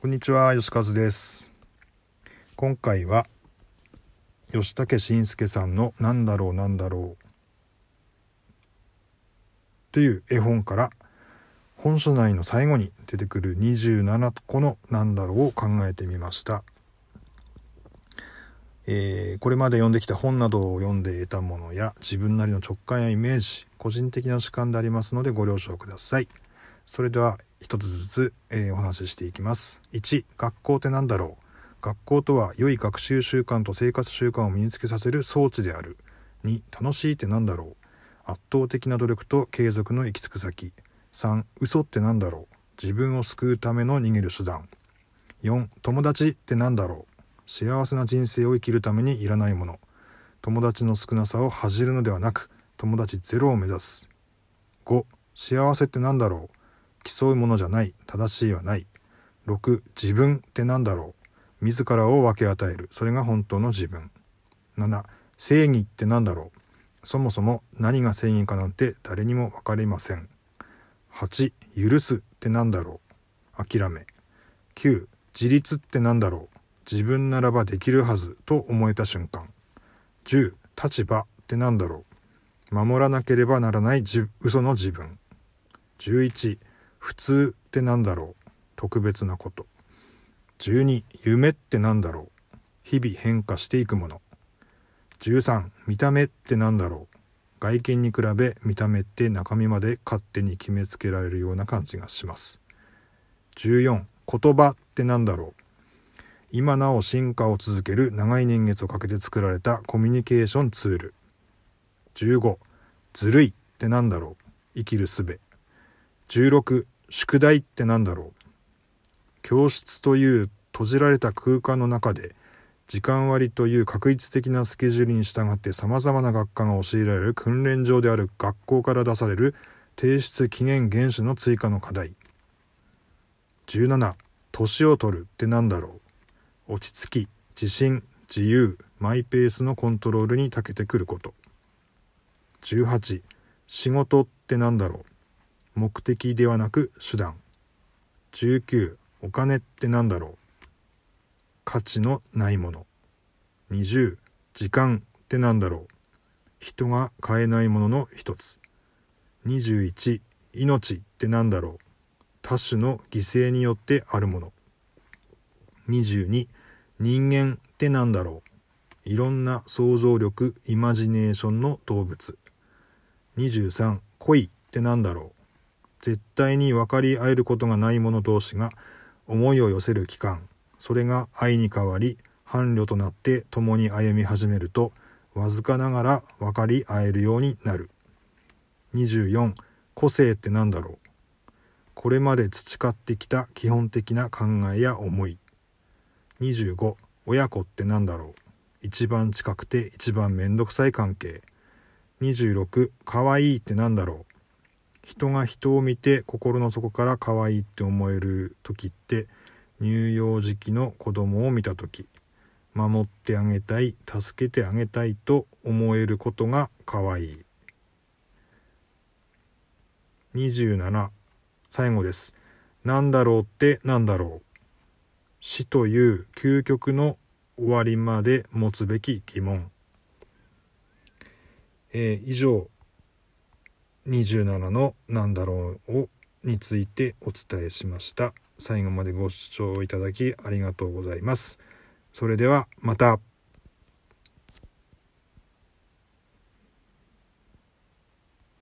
こんにちは、吉和です。今回は吉武慎介さんのなんだろうなんだろうっていう絵本から本書内の最後に出てくる27個のなんだろうを考えてみました。えーこれまで読んできた本などを読んで得たものや自分なりの直感やイメージ個人的な主観でありますのでご了承くださいそれでは一つずつ、えーお話ししていきます。1学校って何だろう？学校とは良い学習習慣と生活習慣を身につけさせる装置である。2楽しいって何だろう？圧倒的な努力と継続の行き着く先。3嘘って何だろう？自分を救うための逃げる手段。4友達って何だろう？幸せな人生を生きるためにいらないもの。友達の少なさを恥じるのではなく友達ゼロを目指す。5幸せって何だろう？競うものじゃない。正しいはない。6自分って何だろう。自らを分け与える。それが本当の自分。7正義って何だろう。そもそも何が正義かなんて誰にも分かりません。8許すって何だろう。諦め。9自立って何だろう。自分ならばできるはず。と思えた瞬間。10立場って何だろう。守らなければならない嘘の自分。11普通って何だろう？特別なこと。12夢って何だろう？日々変化していくもの。13見た目って何だろう？外見に比べ見た目って中身まで勝手に決めつけられるような感じがします。14言葉って何だろう？今なお進化を続ける長い年月をかけて作られたコミュニケーションツール。15ずるいってなんだろう？生きる術。16宿題ってなんだろう？教室という閉じられた空間の中で時間割という確一的なスケジュールに従ってさまざまな学科が教えられる訓練場である学校から出される提出期限厳守の追加の課題。17年を取るってなんだろう？落ち着き自信自由マイペースのコントロールに長けてくること。18仕事ってなんだろう？目的ではなく手段。19お金ってなんだろう？価値のないもの。20時間ってなんだろう？人が買えないものの一つ。21命ってなんだろう？多種の犠牲によってあるもの。22人間ってなんだろう？いろんな想像力イマジネーションの動物。23恋ってなんだろう？絶対に分かり合えることがない者同士が思いを寄せる期間それが愛に変わり伴侶となって共に歩み始めるとわずかながら分かり合えるようになる。24個性ってなんだろう？これまで培ってきた基本的な考えや思い。25親子ってなんだろう？一番近くて一番めんどくさい関係。26可愛いってなんだろう？人が人を見て心の底から可愛いって思える時って乳幼児期の子供を見た時守ってあげたい助けてあげたいと思えることが可愛い。27最後です。なんだろうってなんだろう。死という究極の終わりまで持つべき疑問、えー以上27の「なんだろう」をについてお伝えしました。最後までご視聴いただきありがとうございます。それではまた。